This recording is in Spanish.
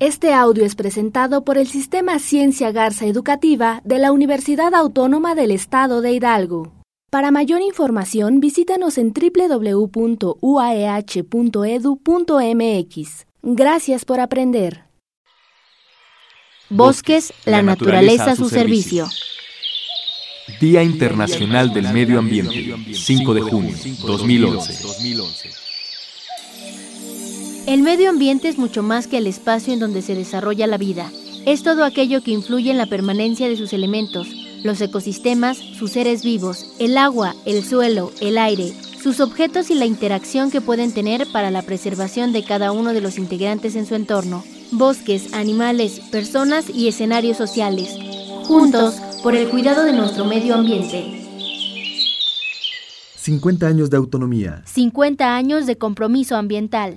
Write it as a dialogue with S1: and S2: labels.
S1: Este audio es presentado por el Sistema Ciencia Garza Educativa de la Universidad Autónoma del Estado de Hidalgo. Para mayor información, visítanos en www.uaeh.edu.mx. Gracias por aprender.
S2: Bosques, la, naturaleza, a su servicio.
S3: Día Internacional del Medio Ambiente, 5 de junio 2011.
S2: El medio ambiente es mucho más que el espacio en donde se desarrolla la vida. Es todo aquello que influye en la permanencia de sus elementos, los ecosistemas, sus seres vivos, el agua, el suelo, el aire, sus objetos y la interacción que pueden tener para la preservación de cada uno de los integrantes en su entorno, bosques, animales, personas y escenarios sociales, juntos por el cuidado de nuestro medio ambiente.
S4: 50 años de autonomía.
S2: 50 años de compromiso ambiental.